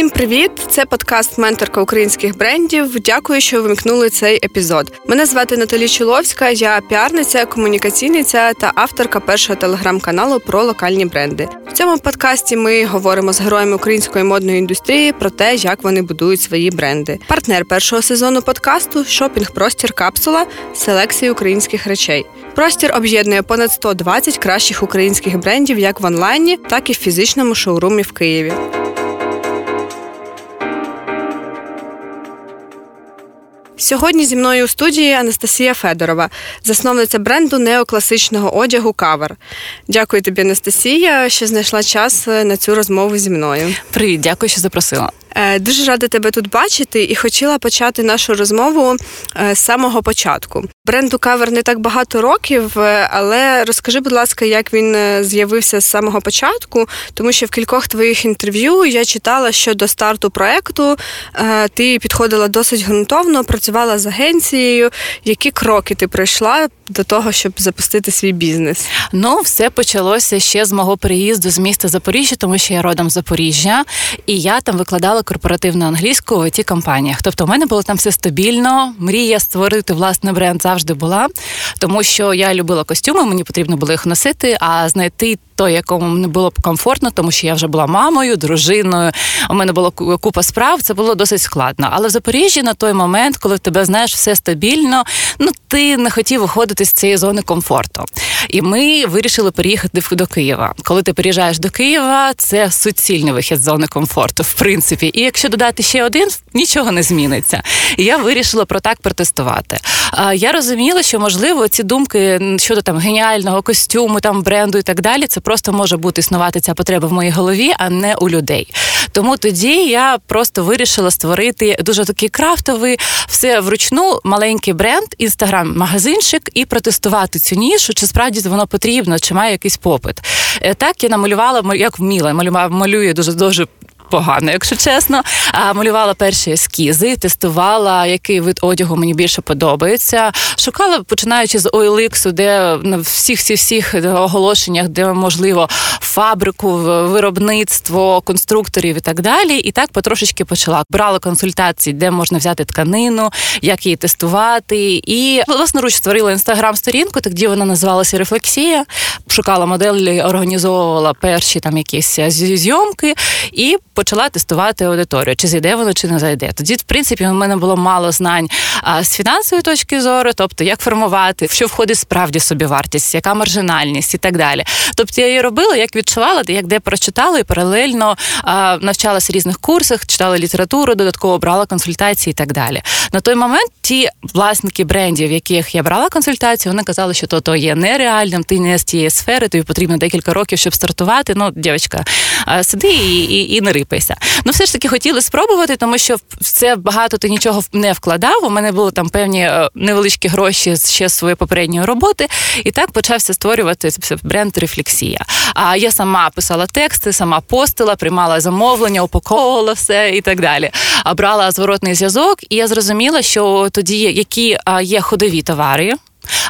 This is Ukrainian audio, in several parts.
Всім привіт! Це подкаст Менторка українських брендів. Дякую, що вимкнули цей епізод. Мене звати Наталі Чоловська, я піарниця, комунікаційниця та авторка першого телеграм-каналу про локальні бренди. В цьому подкасті ми говоримо з героями української модної індустрії про те, як вони будують свої бренди. Партнер першого сезону подкасту шопінг-простір капсула селекції українських речей. Простір об'єднує понад 120 кращих українських брендів як в онлайні, так і в фізичному шоурумі в Києві. Сьогодні зі мною у студії Анастасія Федорова, засновниця бренду неокласичного одягу Кавер. Дякую тобі, Анастасія, що знайшла час на цю розмову зі мною. Привіт, дякую, що запросила. Е, дуже рада тебе тут бачити і хотіла почати нашу розмову е, з самого початку. Бренду кавер не так багато років, е, але розкажи, будь ласка, як він з'явився з самого початку, тому що в кількох твоїх інтерв'ю я читала, що до старту проекту ти підходила досить ґрунтовно, працювала з агенцією. Які кроки ти пройшла до того, щоб запустити свій бізнес? Ну, все почалося ще з мого переїзду з міста Запоріжжя, тому що я родом з Запоріжжя, і я там викладала корпоративну англійську в it компаніях. Тобто, у мене було там все стабільно. Мрія створити власний бренд завжди була, тому що я любила костюми, мені потрібно було їх носити, а знайти той, якому не було б комфортно, тому що я вже була мамою, дружиною. У мене було купа справ. Це було досить складно. Але в Запоріжжі на той момент, коли в тебе знаєш все стабільно, ну ти не хотів виходити з цієї зони комфорту. І ми вирішили переїхати до Києва. Коли ти переїжджаєш до Києва, це суцільний вихід з зони комфорту, в принципі. І якщо додати ще один, нічого не зміниться. Я вирішила про так протестувати. Я розуміла, що можливо ці думки щодо там геніального костюму, там бренду і так далі, це просто може бути існувати ця потреба в моїй голові, а не у людей. Тому тоді я просто вирішила створити дуже такий крафтовий, все вручну, маленький бренд, інстаграм-магазинчик і протестувати цю нішу, чи справді воно потрібно, чи має якийсь попит. Е, так я намалювала, як вміла, малюю дуже дуже погано, якщо чесно. А малювала перші ескізи, тестувала, який вид одягу мені більше подобається. Шукала, починаючи з OLX, де на всіх всіх всіх оголошеннях, де можливо фабрику, виробництво конструкторів і так далі. І так потрошечки почала. Брала консультації, де можна взяти тканину, як її тестувати. І власноруч створила інстаграм-сторінку, тоді вона називалася Рефлексія. Шукала моделі, організовувала перші там якісь зйомки і почала тестувати аудиторію, чи зайде воно, чи не зайде. Тоді, в принципі, у мене було мало знань а, з фінансової точки зору, тобто як формувати, що входить справді собі вартість, яка маржинальність і так далі. Тобто я її робила, як відчувала, як де прочитала, і паралельно а, навчалася різних курсах, читала літературу, додатково брала консультації і так далі. На той момент ті власники брендів, яких я брала консультацію, вони казали, що то то є нереальним, ти не з тієї сфери, тобі потрібно декілька років, щоб стартувати. Ну, дівчинка, сиди і, і, і не риб рухайся. Ну, все ж таки хотіли спробувати, тому що в це багато ти нічого не вкладав. У мене були там певні е, невеличкі гроші ще з своєї попередньої роботи, і так почався створювати бренд рефлексія. А я сама писала тексти, сама постила, приймала замовлення, упаковувала все і так далі. А брала зворотний зв'язок, і я зрозуміла, що тоді які є ходові товари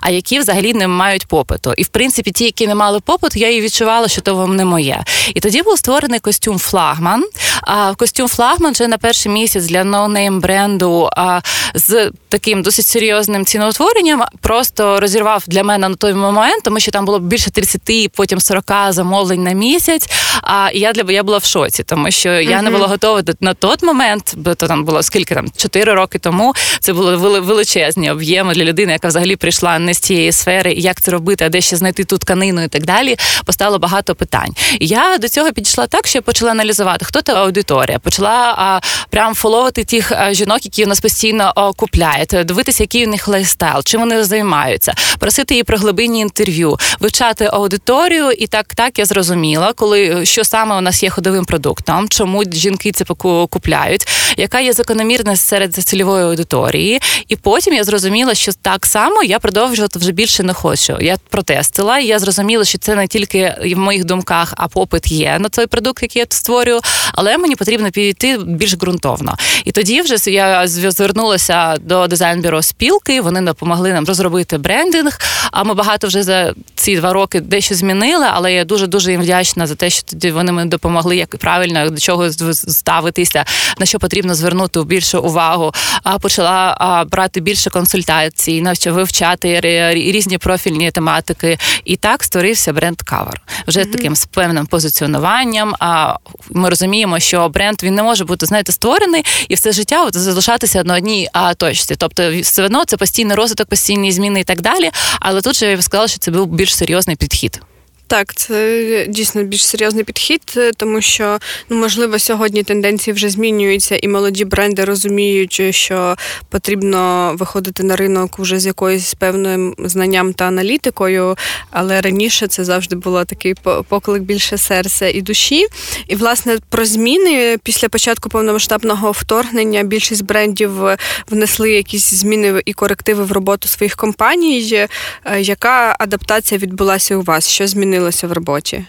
а які взагалі не мають попиту. І в принципі, ті, які не мали попиту, я і відчувала, що то вам не моє. І тоді був створений костюм флагман. А костюм флагман вже на перший місяць для no name бренду а, з таким досить серйозним ціноутворенням просто розірвав для мене на той момент, тому що там було більше 30, потім 40 замовлень на місяць. А я для я була в шоці, тому що я uh-huh. не була готова на той момент, бо то там було скільки там 4 роки тому. Це були величезні об'єми для людини, яка взагалі прийшла не з цієї сфери, як це робити, а де ще знайти ту тканину і так далі. Постало багато питань. Я до цього підійшла так, що я почала аналізувати, хто та аудиторія, почала а, прям follow-ити тих а, жінок, які у нас постійно а, купляють, дивитися, який у них lifestyle, чим вони займаються, просити її про глибинні інтерв'ю, вивчати аудиторію, і так так я зрозуміла, коли що саме у нас є ходовим продуктом, чому жінки це купляють, яка є закономірність серед цільової аудиторії. І потім я зрозуміла, що так само я продовжувати вже більше не хочу. Я протестила, і я зрозуміла, що це не тільки в моїх думках, а попит є на той продукт, який я створюю, але мені потрібно підійти більш ґрунтовно. І тоді вже я звернулася до дизайн-бюро спілки. Вони допомогли нам розробити брендинг. А ми багато вже за ці два роки дещо змінили, але я дуже дуже їм вдячна за те, що тоді вони мені допомогли, як правильно до чого ставитися, на що потрібно звернути більше увагу. А почала брати більше консультацій, навчав вивчати різні профільні тематики. І так створився бренд Кавер вже mm-hmm. таким з певним позиціонуванням. А ми розуміємо, що бренд він не може бути знаєте, створений і все життя от, залишатися на одній а, точці. Тобто, все одно це постійний розвиток, постійні зміни і так далі. Але тут же я сказала, що це був більш серйозний підхід. Так, це дійсно більш серйозний підхід, тому що ну можливо сьогодні тенденції вже змінюються, і молоді бренди розуміють, що потрібно виходити на ринок вже з якоюсь певним знанням та аналітикою. Але раніше це завжди було такий поклик більше серця і душі. І власне про зміни після початку повномасштабного вторгнення більшість брендів внесли якісь зміни і корективи в роботу своїх компаній. Е, яка адаптація відбулася у вас? Що змінилося? Змінилося в роботі?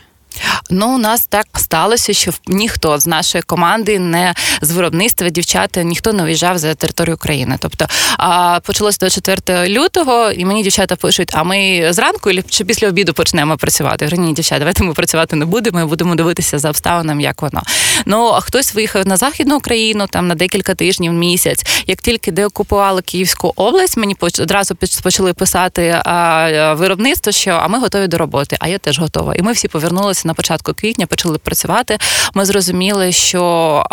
Ну, у нас так сталося, що ніхто з нашої команди, не з виробництва, дівчата, ніхто не виїжджав за територію України. Тобто а, почалося до 4 лютого, і мені дівчата пишуть: а ми зранку чи після обіду почнемо працювати? Я ні, дівчата, давайте ми працювати не будемо. Ми будемо дивитися за обставинами, як воно. Ну а хтось виїхав на західну Україну там на декілька тижнів, місяць. Як тільки деокупували Київську область, мені одразу почали писати а, виробництво, що а ми готові до роботи. А я теж готова. І ми всі повернулися на початку квітня, почали працювати. Ми зрозуміли, що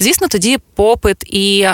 звісно, тоді попит і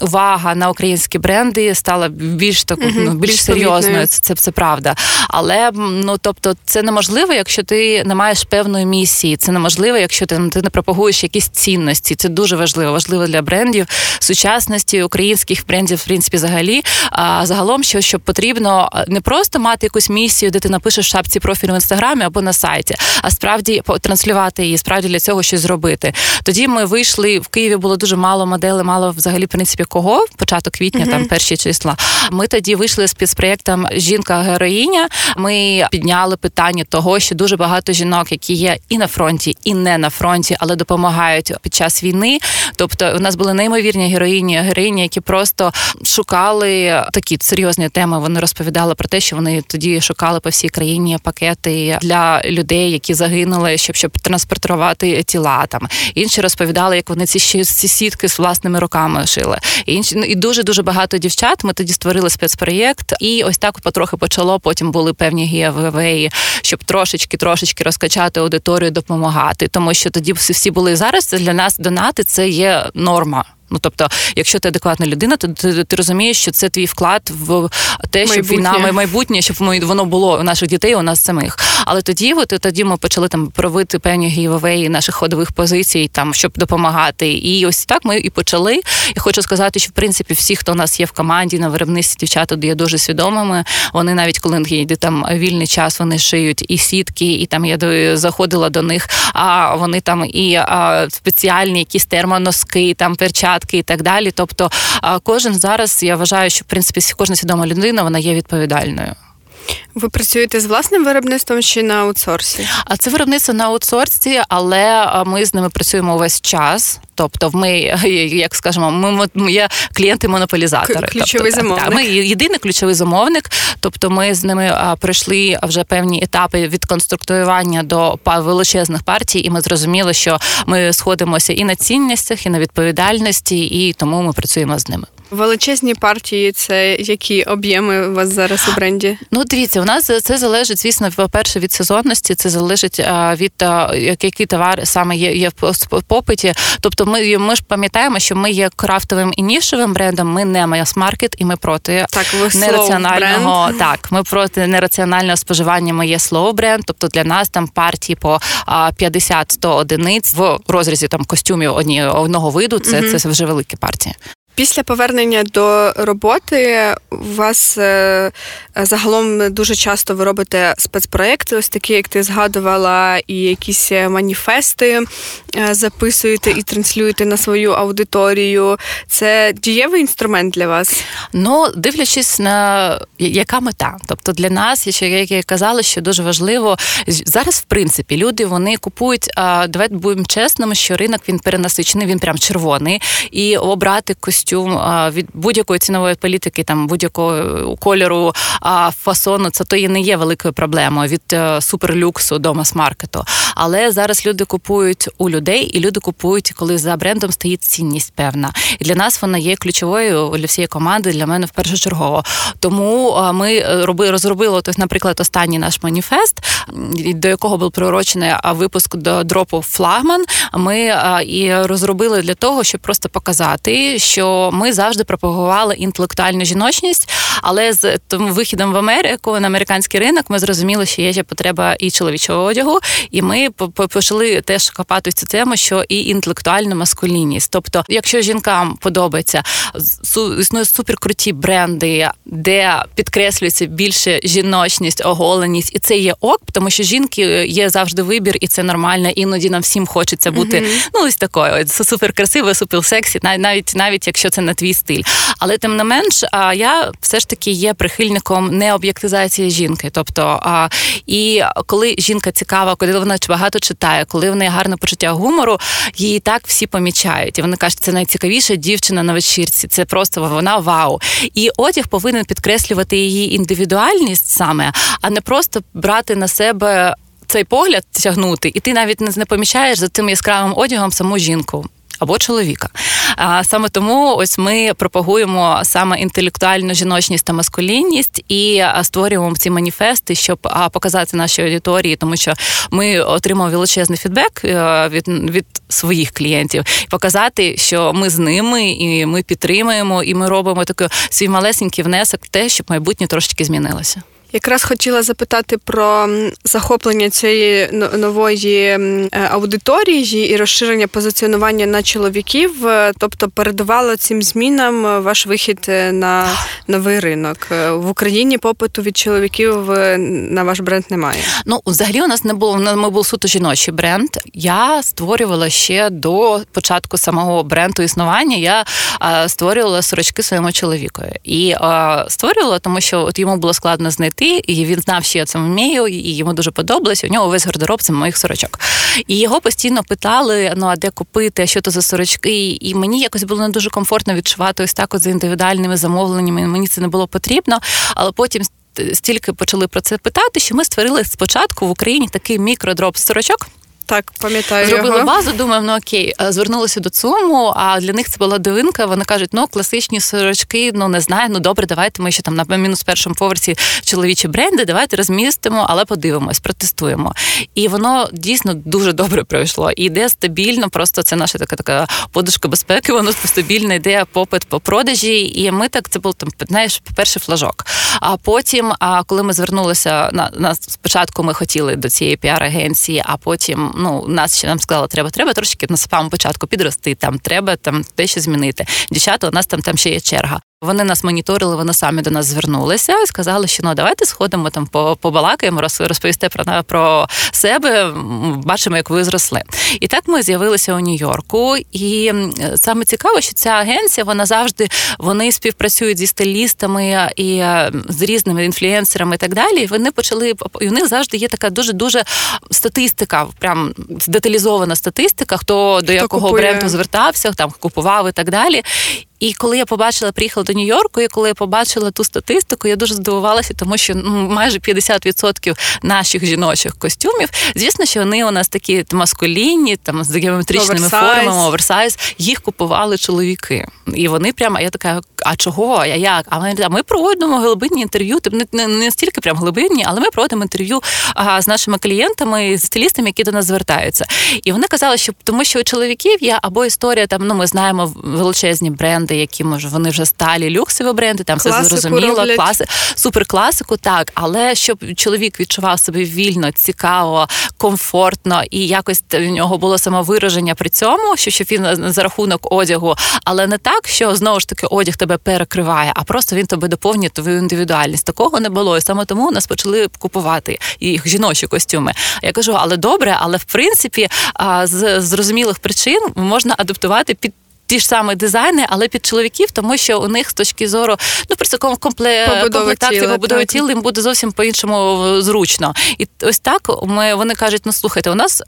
увага на українські бренди стала більш таку угу, ну, більш, більш серйозною. Це, це це правда. Але ну тобто, це неможливо, якщо ти не маєш певної місії. Це неможливо, якщо ти ти не пропагуєш якісь цінності. Це дуже важливо. Важливо для брендів сучасності, українських брендів, в принципі, взагалі. А загалом, що що потрібно не просто мати якусь місію, де ти напишеш в шапці профілю в інстаграмі або на сайті, а справді транслювати її, справді для цього щось зробити. Тоді ми вийшли в Києві. Було дуже мало моделей, мало взагалі в принципі кого. Початок квітня, uh-huh. там перші числа. Ми тоді вийшли з підпроєктом Жінка-героїня. Ми підняли питання того, що дуже багато жінок, які є і на фронті, і не на фронті, але допомагають під час війни. Тобто, у нас були неймовірні героїні, героїні, які просто шукали такі серйозні теми. Вони розповідали про те, що вони тоді шукали по всій країні пакети для людей, які загинули, щоб щоб транспортувати тіла. Там інші розповідали, як вони ці ці сітки з власними руками шили. Інші ну, і дуже дуже багато дівчат. Ми тоді створили спецпроєкт, і ось так потрохи почало. Потім були певні гіавеї, щоб трошечки трошечки розкачати аудиторію, допомагати, тому що тоді всі були зараз. Це для нас донати це є норма. Ну тобто, якщо ти адекватна людина, то ти, ти розумієш, що це твій вклад в те, щоб майбутнє. війна майбутнє, щоб воно було у наших дітей, у нас самих. Але тоді, от тоді ми почали там провити певні гівовеї наших ходових позицій, там щоб допомагати. І ось так ми і почали. І хочу сказати, що в принципі всі, хто у нас є в команді на виробництві дівчата, є дуже свідомими. Вони навіть коли йде там вільний час, вони шиють і сітки, і там я заходила до них. А вони там і а, спеціальні якісь термоноски, там перчатки податки і так далі. Тобто, кожен зараз я вважаю, що в принципі кожна свідома людина вона є відповідальною. Ви працюєте з власним виробництвом чи на аутсорсі? А це виробництво на аутсорсі, але ми з ними працюємо увесь час. Тобто, ми, як скажемо, ми, ми є клієнти-монополізатори. Ключовий тобто, замовник. Так, ми єдиний ключовий замовник. Тобто, ми з ними пройшли вже певні етапи від конструктуювання до величезних партій, і ми зрозуміли, що ми сходимося і на цінностях, і на відповідальності, і тому ми працюємо з ними. Величезні партії це які об'єми у вас зараз у бренді? Ну, дивіться, у нас це залежить, звісно, по-перше, від сезонності, це залежить від який товар саме є є в попиті. Тобто, ми ми ж пам'ятаємо, що ми є крафтовим і нішевим брендом, ми не майас-маркет, і ми проти так, ви нераціонального бренд. так. Ми проти нераціонального споживання. Ми є слоу бренд. Тобто для нас там партії по 50-100 одиниць в розрізі там костюмів одні одного виду. Це, угу. це вже великі партії. Після повернення до роботи у вас е, загалом дуже часто ви робите спецпроекти, ось такі, як ти згадувала, і якісь маніфести. Е, записуєте і транслюєте на свою аудиторію. Це дієвий інструмент для вас? Ну, дивлячись на яка мета. Тобто для нас, як я казала, що дуже важливо зараз, в принципі, люди вони купують. Давайте будемо чесними, що ринок він перенасичений, він прям червоний. І обрати костюм від будь-якої цінової політики, там будь-якого кольору фасону, це то і не є великою проблемою від е, суперлюксу до мас-маркету. Але зараз люди купують у людей, і люди купують, коли за брендом стоїть цінність певна. І для нас вона є ключовою для всієї команди, для мене в першочергово. Тому ми е, роби розробили, тобто, наприклад, останній наш маніфест, до якого був приурочений випуск до дропу флагман. Ми і розробили для того, щоб просто показати, що ми завжди пропагували інтелектуальну жіночність, але з тому вихідом в Америку на американський ринок ми зрозуміли, що є ще потреба і чоловічого одягу, і ми почали теж копати цю тему, що і інтелектуальна маскулінність. Тобто, якщо жінкам подобається існують суперкруті бренди, де підкреслюється більше жіночність, оголеність, і це є ок, тому що жінки є завжди вибір, і це нормально. Іноді нам всім хочеться бути mm-hmm. ну ось такою супер красивою, супер сексі, навіть навіть якщо це не твій стиль. Але тим не менш, я все ж таки є прихильником необ'єктизації жінки. Тобто, і коли жінка цікава, коли вона багато читає, коли в неї гарне почуття гумору, її так всі помічають. І вони кажуть, це найцікавіша дівчина на вечірці. Це просто вона вау. І одяг повинен підкреслювати її індивідуальність саме, а не просто брати на себе. Цей погляд тягнути, і ти навіть не помічаєш за цим яскравим одягом саму жінку або чоловіка. А саме тому ось ми пропагуємо саме інтелектуальну жіночність та маскулінність і створюємо ці маніфести, щоб показати нашій аудиторії, тому що ми отримали величезний фідбек е, від від своїх клієнтів, показати, що ми з ними і ми підтримуємо, і ми робимо такий свій малесенький внесок в те, щоб майбутнє трошечки змінилося. Якраз хотіла запитати про захоплення цієї нової е, аудиторії і розширення позиціонування на чоловіків, е, тобто передувало цим змінам е, ваш вихід на новий ринок в Україні. Попиту від чоловіків на ваш бренд немає. Ну взагалі у нас не було ми був суто жіночий бренд. Я створювала ще до початку самого бренду існування. Я створювала сорочки своєму чоловікові і створювала, тому що от йому було складно знайти сорочки, і він знав, що я це вмію, і йому дуже подобалося. У нього весь гардероб це моїх сорочок. І його постійно питали: ну а де купити, а що то за сорочки? І мені якось було не дуже комфортно відчувати ось так от за індивідуальними замовленнями. Мені це не було потрібно, але потім. Стільки почали про це питати, що ми створили спочатку в Україні такий мікродроп сорочок. Так, пам'ятаю. Зробили його. базу, думаю, ну окей, е, звернулися до ЦУМу, а для них це була дивинка. Вони кажуть, ну класичні сорочки, ну не знаю, ну добре, давайте ми ще там на мінус першому поверсі чоловічі бренди, давайте розмістимо, але подивимось, протестуємо. І воно дійсно дуже добре пройшло. І йде стабільно, просто це наша така така подушка безпеки, воно стабільно йде попит по продажі. І ми так це був там знаєш, перший флажок. А потім, а коли ми звернулися на на спочатку, ми хотіли до цієї піар-агенції, а потім ну нас ще нам сказали, треба, треба трошки на самому початку підрости. Там треба там дещо змінити. Дівчата, у нас там там ще є черга. Вони нас моніторили, вони самі до нас звернулися і сказали, що ну давайте сходимо там по побалакаємо, розповісти про про себе. Бачимо, як ви зросли. І так ми з'явилися у Нью-Йорку. І саме цікаво, що ця агенція вона завжди вони співпрацюють зі стилістами і е, з різними інфлюенсерами і так далі. І Вони почали і у них завжди є така дуже дуже статистика, прям деталізована статистика, хто до хто якого купує. бренду звертався, там купував і так далі. І коли я побачила, приїхала до Нью-Йорку, і коли я побачила ту статистику, я дуже здивувалася, тому що ну, майже 50% наших жіночих костюмів, звісно, що вони у нас такі маскулінні, там з геометричними формами, оверсайз, їх купували чоловіки. І вони прямо, я така, а чого? А як? А ми, а ми проводимо глибинні інтерв'ю, не, не, не стільки прям глибинні, але ми проводимо інтерв'ю а, з нашими клієнтами, з стилістами, які до нас звертаються. І вони казали, що тому що у чоловіків є або історія, там ну ми знаємо величезні бренди бренди, які може вони вже сталі люксові бренди, там класику все зрозуміло, класи, суперкласику, так. Але щоб чоловік відчував себе вільно, цікаво, комфортно і якось в нього було самовираження при цьому, що щоб він за рахунок одягу, але не так, що знову ж таки одяг тебе перекриває, а просто він тебе доповнює твою індивідуальність. Такого не було. І саме тому нас почали купувати їх жіночі костюми. Я кажу, але добре, але в принципі з зрозумілих причин можна адаптувати під ті ж самі дизайни, але під чоловіків, тому що у них з точки зору ну просто компле... комплектації побудови тіла їм буде зовсім по іншому зручно. І ось так ми вони кажуть: ну слухайте, у нас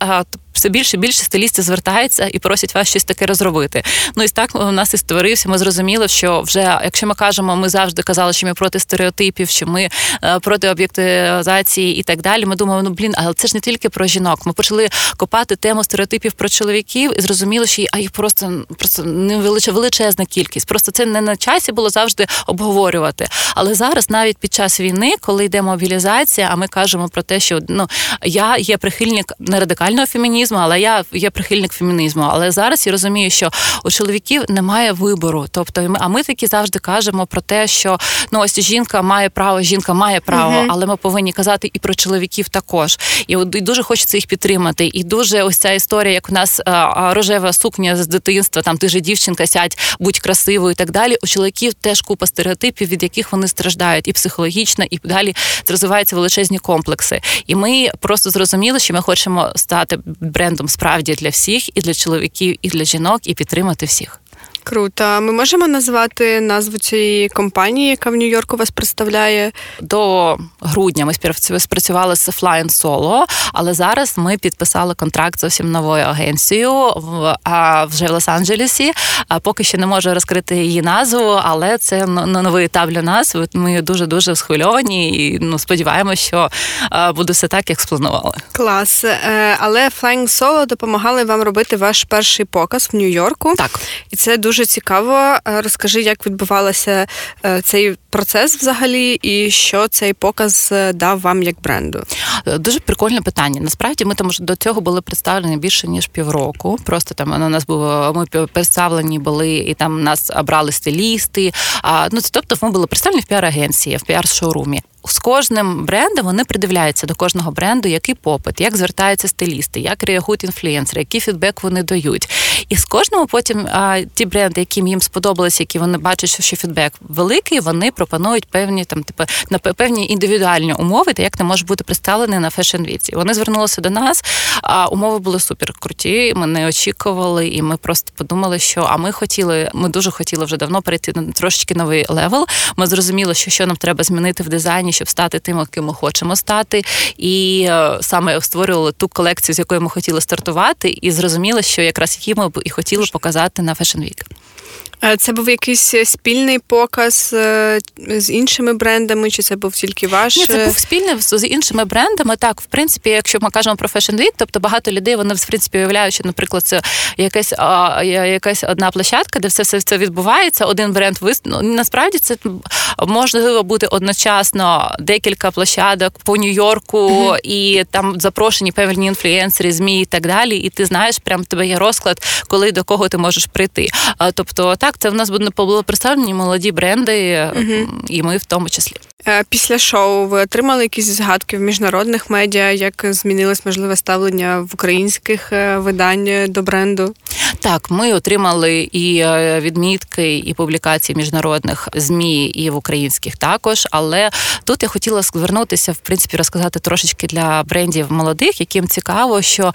все більше і більше стилістів звертається і просять вас щось таке розробити. Ну і так у нас і створився. Ми зрозуміли, що вже якщо ми кажемо, ми завжди казали, що ми проти стереотипів, що ми е, проти об'єктивізації і так далі. Ми думаємо, ну блін, але це ж не тільки про жінок. Ми почали копати тему стереотипів про чоловіків і зрозуміли, що а їх просто просто не величезна кількість. Просто це не на часі було завжди обговорювати. Але зараз, навіть під час війни, коли йде мобілізація, а ми кажемо про те, що ну я є прихильник не радикального фемінізму, але я є прихильник фемінізму. Але зараз я розумію, що у чоловіків немає вибору. Тобто, а ми таки завжди кажемо про те, що ну ось жінка має право, жінка має право, uh але ми повинні казати і про чоловіків також. І, і дуже хочеться їх підтримати. І дуже ось ця історія, як у нас а, рожева сукня з дитинства, там ти же дівчинка, сядь, будь красивою і так далі. У чоловіків теж купа стереотипів, від яких вони страждають, і психологічно, і далі розвиваються величезні комплекси. І ми просто зрозуміли, що ми хочемо стати брендом справді для всіх, і для чоловіків, і для жінок, і підтримати всіх. Круто. Ми можемо назвати назву цієї компанії, яка в Нью-Йорку вас представляє? До грудня ми спрацювали з Flying Solo, але зараз ми підписали контракт зовсім новою агенцією в вже в Лос-Анджелесі. Поки що не можу розкрити її назву, але це новий етап для нас. Ми дуже дуже схвильовані і ну сподіваємося, що буде все так, як спланували. Клас, е, але Flying Solo допомагали вам робити ваш перший показ в Нью-Йорку. Так, і це дуже дуже цікаво. Е, розкажи, як відбувався е, цей процес взагалі, і що цей показ е, дав вам як бренду? Дуже прикольне питання. Насправді ми там до цього були представлені більше ніж півроку. Просто там у нас було ми представлені були, і там нас обрали стилісти. А ну тобто, ми були представлені в піар-агенції, в піар-шоурумі з кожним брендом вони придивляються до кожного бренду, який попит, як звертаються стилісти, як реагують інфлюенсери, який фідбек вони дають. І з кожного потім а, ті бренди, яким їм сподобалися, які вони бачать, що, фідбек великий, вони пропонують певні там, типу, на певні індивідуальні умови, та як ти можеш бути представлений на фешн-віці. Вони звернулися до нас, а умови були супер круті. Ми не очікували, і ми просто подумали, що а ми хотіли, ми дуже хотіли вже давно перейти на трошечки новий level. Ми зрозуміли, що що нам треба змінити в дизайні щоб стати тим, яким ми хочемо стати, і е, саме створювали ту колекцію, з якою ми хотіли стартувати, і зрозуміли, що якраз її ми і хотіли показати на Fashion Week. Е, це був якийсь спільний показ е, з іншими брендами, чи це був тільки ваш? Ні, це був спільний з іншими брендами. Так, в принципі, якщо ми кажемо про Fashion Week, тобто багато людей вони в принципі уявляють, що, наприклад, це якась а, якась одна площадка, де все все це відбувається. Один бренд вис... ну, насправді це можливо бути одночасно декілька площадок по Нью-Йорку, mm-hmm. і там запрошені певні інфлюенсери, змі і так далі. І ти знаєш, прям тебе є розклад, коли до кого ти можеш прийти. Тобто так, це в нас було представлені молоді бренди, угу. і ми в тому числі. Е, після шоу ви отримали якісь згадки в міжнародних медіа, як змінилось можливе ставлення в українських е, видань до бренду? Так, ми отримали і е, відмітки, і публікації міжнародних змі, і в українських також. Але тут я хотіла звернутися, в принципі, розказати трошечки для брендів молодих, яким цікаво, що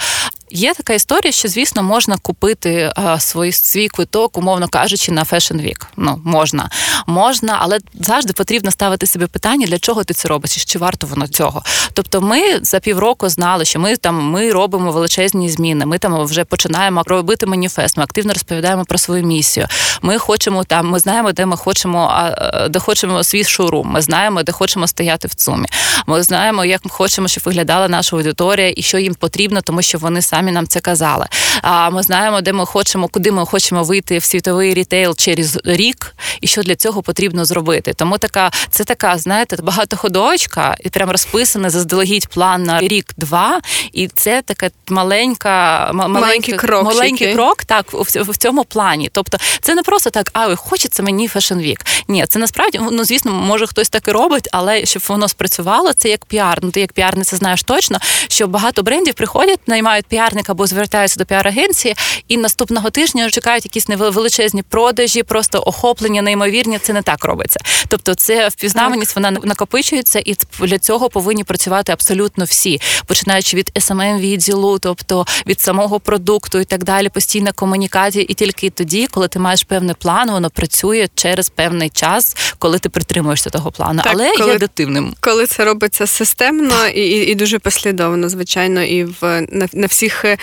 Є така історія, що звісно можна купити свій свій квиток, умовно кажучи, на Fashion Week. Ну можна, можна, але завжди потрібно ставити собі питання, для чого ти це робиш, і чи варто воно цього. Тобто, ми за півроку знали, що ми там ми робимо величезні зміни. Ми там вже починаємо робити маніфест. Ми активно розповідаємо про свою місію. Ми хочемо там, ми знаємо, де ми хочемо, де хочемо свій шоурум. Ми знаємо, де хочемо стояти в цумі. Ми знаємо, як ми хочемо, щоб виглядала наша аудиторія і що їм потрібно, тому що вони самі нам це казали. А ми знаємо, де ми хочемо, куди ми хочемо вийти в світовий рітейл через рік, і що для цього потрібно зробити. Тому така це така знаєте, багатоходовочка, і прям розписаний заздалегідь план на рік-два. І це така маленька маленький крок. Маленький крок, так в цьому плані. Тобто, це не просто так, а хочеться мені Fashion Week. Ні, це насправді ну звісно, може хтось так і робить, але щоб воно спрацювало, це як піар. Ну ти як піарниця знаєш точно, що багато брендів приходять, наймають піарника або звертаються до піар-агенції, і наступного тижня чекають якісь невеличезні продажі, просто охоплення, неймовірні. Це не так робиться. Тобто, це впізнаваність, вона накопичується, і для цього повинні працювати абсолютно всі, починаючи від smm відділу, тобто від самого продукту і так далі, постійна комунікація, і тільки тоді, коли ти маєш певний план, воно працює через певний час, коли ти притримуєшся того плану, так, але коли, є адаптивним. Коли це робиться системно і і, і дуже послідовно, звичайно, і в на, на всіх е,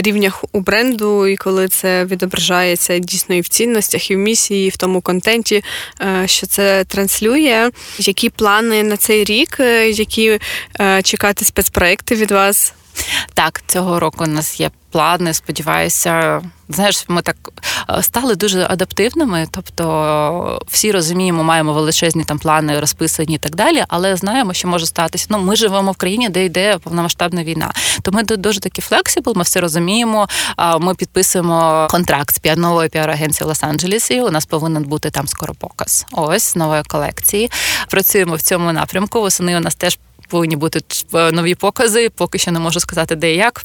рівнях у бренду, і коли це відображається дійсно і в цінностях, і в місії, і в тому контенті, е, що це транслює. Які плани на цей рік, е, які е, чекати спецпроекти від вас? Так, цього року у нас є плани. Сподіваюся, знаєш, ми так е, стали дуже адаптивними. Тобто, всі розуміємо, маємо величезні там плани розписані і так далі, але знаємо, що може статися. Ну, ми живемо в країні, де йде повномасштабна війна. То ми дуже такі flexible, ми все розуміємо. Ми підписуємо контракт з новою піар-агенцією Лос-Анджелесі. У нас повинен бути там скоро показ. Ось нової колекції. Працюємо в цьому напрямку. Восени у нас теж повинні бути нові покази. Поки що не можу сказати, де і як.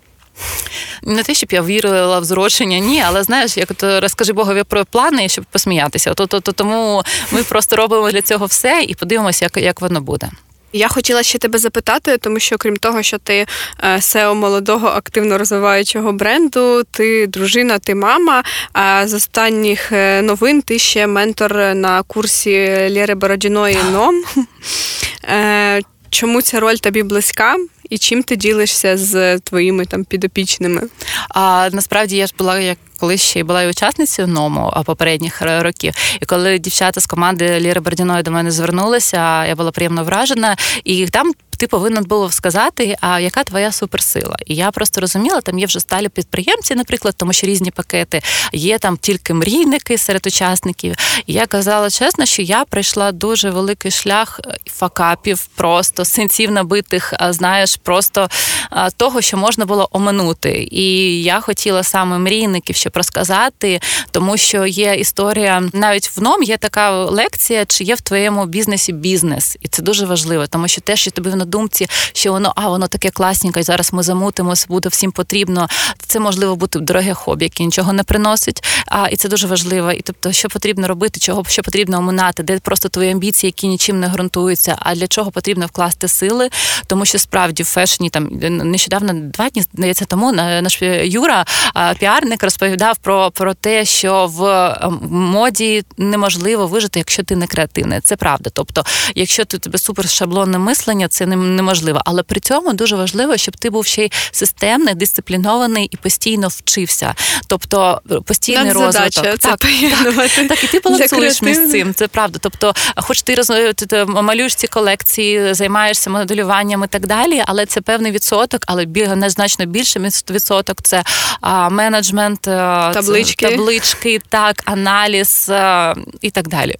Не те, щоб я вірила в зурочення, ні, але знаєш, як то розкажи Богові про плани, щоб посміятися. То, то, то Тому ми просто робимо для цього все і подивимося, як, як воно буде. Я хотіла ще тебе запитати, тому що крім того, що ти SEO е, молодого активно розвиваючого бренду, ти дружина, ти мама. А з останніх е, новин ти ще ментор на курсі Лєри Бородіної НОМ. Чому ця роль тобі близька? І чим ти ділишся з твоїми там підопічними? А насправді я ж була як коли ще й була і учасницею ному попередніх років. І коли дівчата з команди Ліри Бердіної до мене звернулися, я була приємно вражена, і там ти повинен був сказати, а яка твоя суперсила? І я просто розуміла, там є вже сталі підприємці, наприклад, тому що різні пакети є там тільки мрійники серед учасників. І я казала чесно, що я пройшла дуже великий шлях е, факапів, просто синців набитих, знаєш, просто того, що можна було оминути. І я хотіла саме мрійників, щоб розказати, тому що є історія, навіть в ном є така лекція, чи є в твоєму бізнесі бізнес, і це дуже важливо, тому що те, що тобі на думці, що воно а воно таке класненьке, і зараз ми замутимося, буде всім потрібно. Це можливо бути дороге хобі, яке нічого не приносить. А і це дуже важливо. І тобто, що потрібно робити, чого що потрібно оминати, де просто твої амбіції, які нічим не ґрунтуються. А для чого потрібно вкласти сили, тому що справді в фешні там нещодавно два дні здається тому наш Юра, піарник, розповідав про про те, що в ем, моді неможливо вижити, якщо ти не креативний. Це правда. Тобто, якщо ти тебе супер шаблонне мислення, це неможливо. Але при цьому дуже важливо, щоб ти був ще й системний, дисциплінований і постійно вчився. Тобто постійний Нам розвиток. Задача так, так, так, і ти балансуєш між цим. Це правда. Тобто, хоч ти роз ти малюєш ці колекції, займаєшся моделюванням і так далі, але це певний відсоток, але незначно більше відсоток це а, менеджмент, е, таблички, це, таблички, так, аналіз е, і так далі.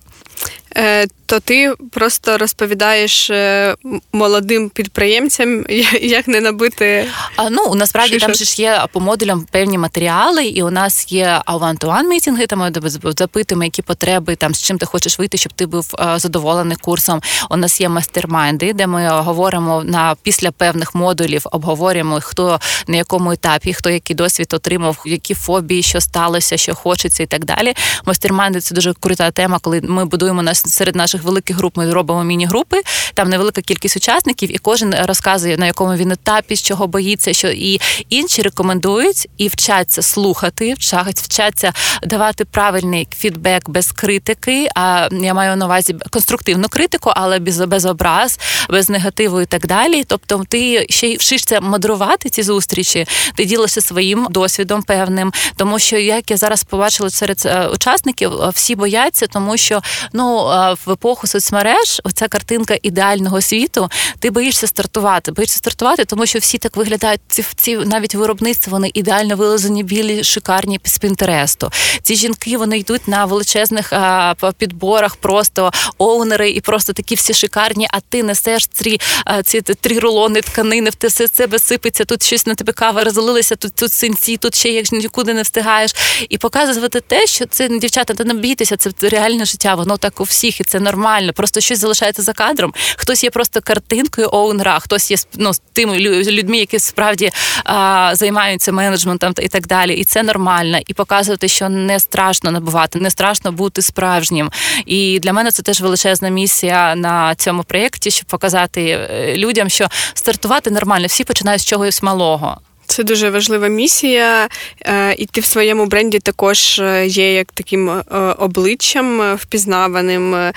Е, то ти просто розповідаєш е, молодим підприємцям, як не набити. А, Ну насправді шишок. там ж є по модулям певні матеріали, і у нас є one-to-one мітинги, там запитуємо, які потреби, там з чим ти хочеш вийти, щоб ти був е, задоволений курсом. У нас є мастермайнди, де ми говоримо на після певних модулів, обговорюємо, хто на якому етапі, хто який досвід отримав, які фобії, що сталося, що хочеться, і так далі. Мастермайнди це дуже крута тема, коли ми будуємо нас серед наших великих груп. Ми робимо міні-групи, там невелика кількість учасників, і кожен розказує на якому він етапі, з чого боїться, що і інші рекомендують і вчаться слухати, вчаться давати правильний фідбек без критики. А я маю на увазі конструктивну критику, але без без образ, без негативу і так далі. Тобто, ти ще й вчишся мудрувати ці зустрічі, ти ділишся своїм досвідом певним, тому що як я зараз побачила серед е, учасників, всі бояться, тому що ну в епоху соцмереж, оця картинка ідеального світу, ти боїшся стартувати. Боїшся стартувати, тому що всі так виглядають. Ці ці навіть виробництва вони ідеально вилазені, білі, шикарні з Пінтересту. Ці жінки вони йдуть на величезних а, підборах, просто оунери і просто такі всі шикарні. А ти несеш ці, ці три рулони тканини, в все себе сипеться. Тут щось на тебе кава розлилися, тут тут синці, тут ще як нікуди не встигаєш. І показувати те, що це дівчата, не бійтеся, це реальне життя. Воно так у всіх, і це нормально. Просто щось залишається за кадром. Хтось є просто картинкою оунера, хтось є ну, тими людьми, які справді а, займаються менеджментом і так далі. І це нормально. І показувати, що не страшно набувати, не страшно бути справжнім. І для мене це теж величезна місія на цьому проєкті, щоб показати е, людям, що стартувати нормально, всі починають з чогось малого. Це дуже важлива місія, е, і ти в своєму бренді також е, є як таким е, обличчям впізнаваним.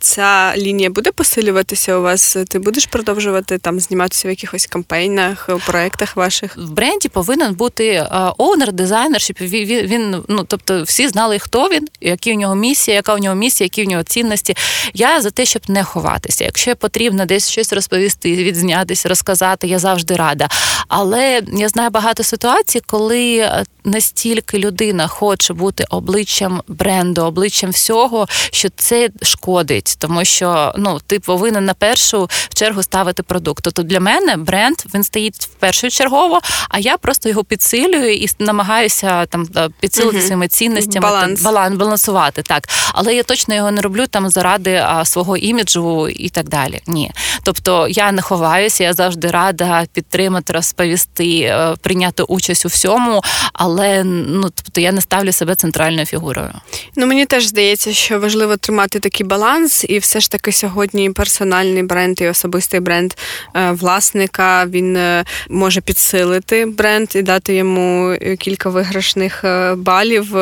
Ця лінія буде посилюватися у вас? Ти будеш продовжувати там зніматися в якихось кампейнах, проектах ваших? В бренді повинен бути оунер, дизайнер, щоб він ну тобто всі знали, хто він, які у нього місія, яка у нього місія, які у нього цінності. Я за те, щоб не ховатися. Якщо потрібно десь щось розповісти, відзнятися, розказати, я завжди рада. Але я знаю багато ситуацій, коли е, настільки людина хоче бути обличчям бренду, обличчям всього, що це шкодить, тому що ну ти повинен на першу чергу ставити продукт. Тобто для мене бренд він стоїть в першу чергово, а я просто його підсилюю і намагаюся там е, підсилити угу. своїми цінностями баланс. баланс балансувати. Так, але я точно його не роблю там заради а, свого іміджу і так далі. Ні, тобто я не ховаюся, я завжди рада підтримати, розповісти. Е, прийняти участь у всьому, але ну тобто я не ставлю себе центральною фігурою. Ну мені теж здається, що важливо тримати такий баланс, і все ж таки сьогодні персональний бренд і особистий бренд е, власника він е, може підсилити бренд і дати йому кілька виграшних балів,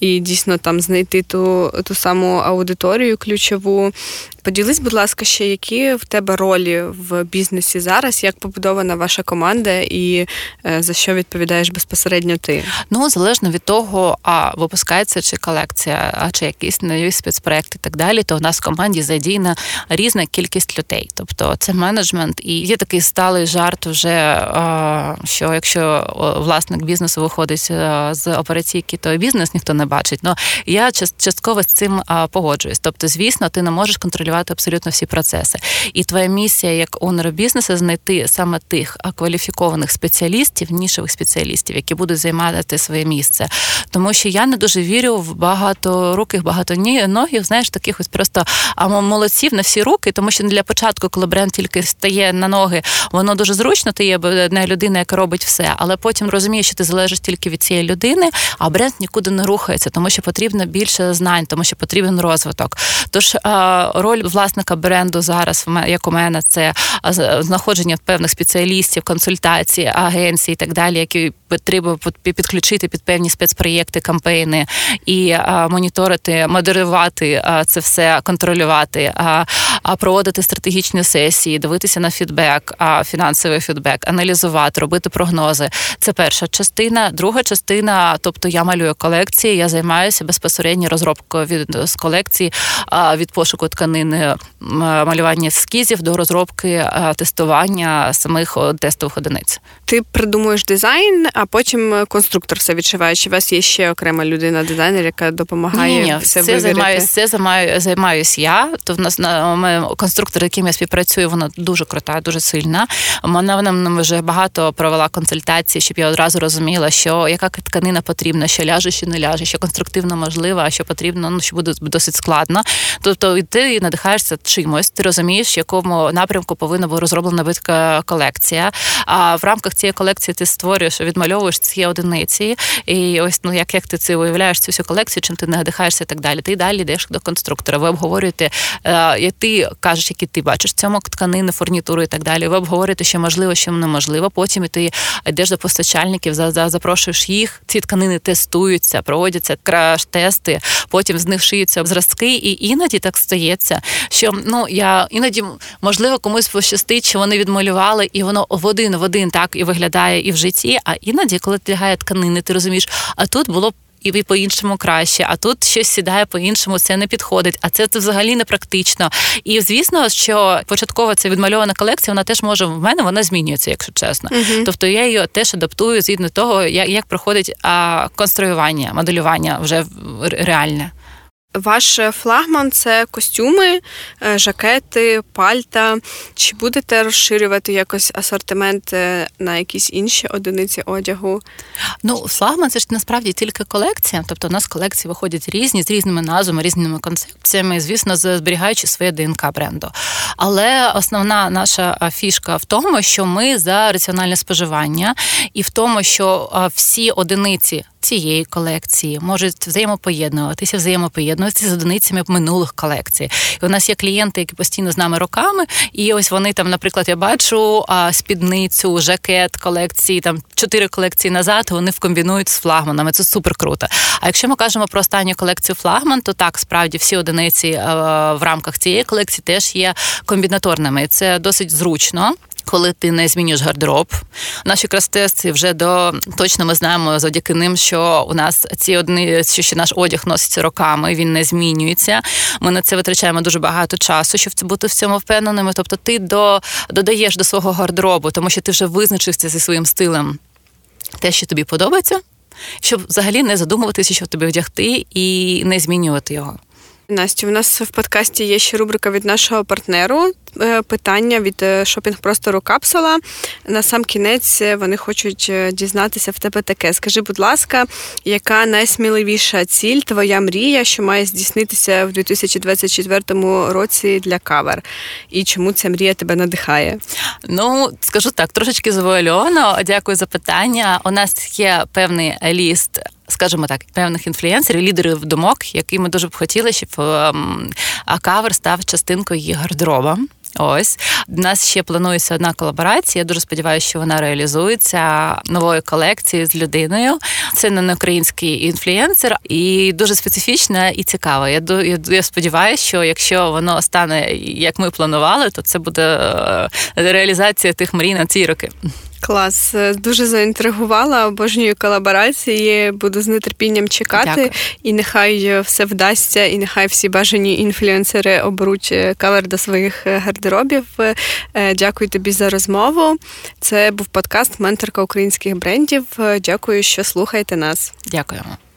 і дійсно там знайти ту, ту саму аудиторію ключову. Поділись, будь ласка, ще які в тебе ролі в бізнесі зараз, як побудована ваша команда і за що відповідаєш безпосередньо ти? Ну залежно від того, а випускається чи колекція, а чи якісь нові спецпроекти і так далі, то у нас в команді задійна різна кількість людей. Тобто це менеджмент, і є такий сталий жарт, вже що якщо власник бізнесу виходить е, з операційки, то бізнес ніхто не бачить. Ну я частково з цим погоджуюсь. Тобто, звісно, ти не можеш контролювати абсолютно всі процеси. І твоя місія як онора бізнесу знайти саме тих кваліфікованих спеціалістів, нішевих спеціалістів, які будуть займати своє місце. Тому що я не дуже вірю в багато руких, багато ногів, знаєш, таких ось просто молодців на всі руки, тому що для початку, коли бренд тільки стає на ноги, воно дуже зручно, ти є одна людина, яка робить все, але потім розумієш, що ти залежиш тільки від цієї людини, а бренд нікуди не рухається, тому що потрібно більше знань, тому що потрібен розвиток. Тож роль власника бренду зараз як у мене, це знаходження певних спеціалістів, консультації, агенцій і так далі, які треба підключити під певні спецпроєкти, кампейни і моніторити, модерувати це все, контролювати, а проводити стратегічні сесії, дивитися на фідбек, фінансовий фідбек, аналізувати, робити прогнози. Це перша частина. Друга частина, тобто я малюю колекції, я займаюся безпосередньо розробкою від з колекції від пошуку тканин малювання ескізів до розробки е, тестування самих тестових одиниць. Ти придумуєш дизайн, а потім конструктор все відчуває. Чи у вас є ще окрема людина, дизайнер, яка допомагає Ні, все це займаюся, це займаю, займаюсь я. То в нас ми, конструктор, яким я співпрацюю, вона дуже крута, дуже сильна. Вона вона вже багато провела консультації, щоб я одразу розуміла, що яка тканина потрібна, що ляже, що не ляже, що конструктивно можливо, а що потрібно, ну що буде досить складно. Тобто ти надихаєшся чимось, ти розумієш, в якому напрямку повинна бути розроблена битка колекція. А в рамках цієї колекції ти створюєш, відмальовуєш ці одиниці, і ось ну як як ти це уявляєш цю всю колекцію, чим ти надихаєшся і так далі. Ти далі йдеш до конструктора. Ви обговорюєте, е, ти кажеш, які ти бачиш цьому тканини, фурнітуру і так далі. Ви обговорюєте, що можливо, що неможливо. Потім і ти йдеш до постачальників, за, за запрошуєш їх. Ці тканини тестуються, проводяться краш-тести, потім з них шиються зразки, і іноді так стається, що ну я іноді можливо комусь пощастить, що вони відмалювали, і воно в один в один так і виглядає і в житті. А іноді, коли ти лягає тканини, ти розумієш, а тут було і по-іншому краще, а тут щось сідає по-іншому, це не підходить, а це, взагалі не практично. І звісно, що початково це відмальована колекція, вона теж може в мене вона змінюється, якщо чесно. uh Тобто я її теж адаптую згідно того, як як проходить а, конструювання, моделювання вже реальне. Ваш флагман це костюми, е, жакети, пальта. Чи будете розширювати якось асортимент е, на якісь інші одиниці одягу? Ну, флагман це ж насправді тільки колекція. Тобто у нас колекції виходять різні з різними назвами, різними концепціями, звісно, зберігаючи своє ДНК бренду. Але основна наша фішка в тому, що ми за раціональне споживання, і в тому, що всі одиниці цієї колекції можуть взаємопоєднуватися, взаємопоєднуватися з одиницями минулих колекцій. І у нас є клієнти, які постійно з нами роками, і ось вони там, наприклад, я бачу а, спідницю, жакет колекції, там чотири колекції назад. Вони вкомбінують з флагманами. Це супер круто. А якщо ми кажемо про останню колекцію флагман, то так справді всі одиниці а, в рамках цієї колекції теж є комбінаторними. Це досить зручно коли ти не змінюєш гардероб. Наші крастести вже до точно ми знаємо завдяки ним, що у нас ці одні, що ще наш одяг носиться роками, він не змінюється. Ми на це витрачаємо дуже багато часу, щоб бути в цьому впевненими. Тобто, ти до додаєш до свого гардеробу, тому що ти вже визначився зі своїм стилем те, що тобі подобається, щоб взагалі не задумуватися, що тобі одягти, і не змінювати його. Настю, у нас в подкасті є ще рубрика від нашого партнеру. Е, питання від е, шопінг-простору капсула. На сам кінець е, вони хочуть дізнатися в тебе таке. Скажи, будь ласка, яка найсміливіша ціль, твоя мрія, що має здійснитися в 2024 році для кавер? І чому ця мрія тебе надихає? Ну, скажу так, трошечки завуальовано. Дякую за питання. У нас є певний ліст скажімо так, певних інфлюенсерів, лідерів думок, які ми дуже б хотіли, щоб ем, кавер став частинкою її гардероба. Ось в нас ще планується одна колаборація. Я дуже сподіваюся, що вона реалізується новою колекцією з людиною. Це не український інфлюенсер і дуже специфічна і цікава. Я я, я сподіваюся, що якщо воно стане як ми планували, то це буде е, реалізація тих мрій на ці роки. Клас, е, дуже заінтригувала, обожнюю колаборації. Буду з нетерпінням чекати, Дякую. і нехай все вдасться, і нехай всі бажані інфлюенсери оберуть е, кавер до своїх е, гардеробів. Дякую тобі за розмову. Це був подкаст Менторка українських брендів. Дякую, що слухаєте нас. Дякуємо.